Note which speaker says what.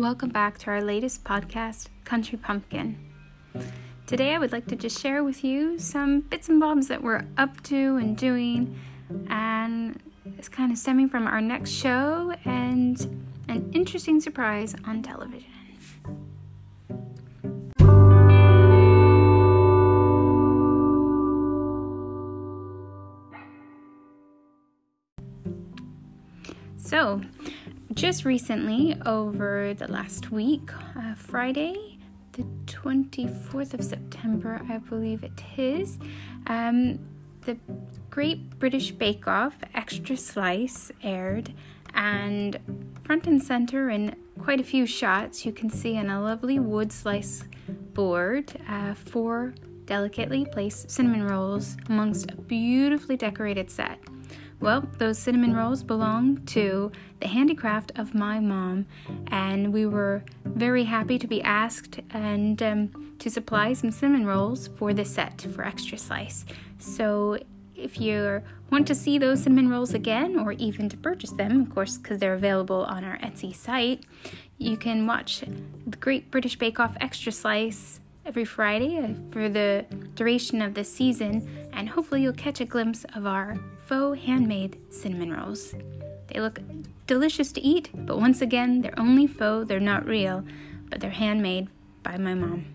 Speaker 1: Welcome back to our latest podcast, Country Pumpkin. Today, I would like to just share with you some bits and bobs that we're up to and doing, and it's kind of stemming from our next show and an interesting surprise on television. So, just recently, over the last week, uh, Friday, the 24th of September, I believe it is, um, the Great British Bake Off Extra Slice aired, and front and center in quite a few shots, you can see on a lovely wood slice board uh, four delicately placed cinnamon rolls amongst a beautifully decorated set. Well, those cinnamon rolls belong to the handicraft of my mom, and we were very happy to be asked and um, to supply some cinnamon rolls for the set for extra slice. So, if you want to see those cinnamon rolls again, or even to purchase them, of course, because they're available on our Etsy site, you can watch the Great British Bake Off Extra Slice every Friday uh, for the duration of the season, and hopefully you'll catch a glimpse of our faux handmade cinnamon rolls. They look delicious to eat, but once again, they're only faux, they're not real, but they're handmade by my mom.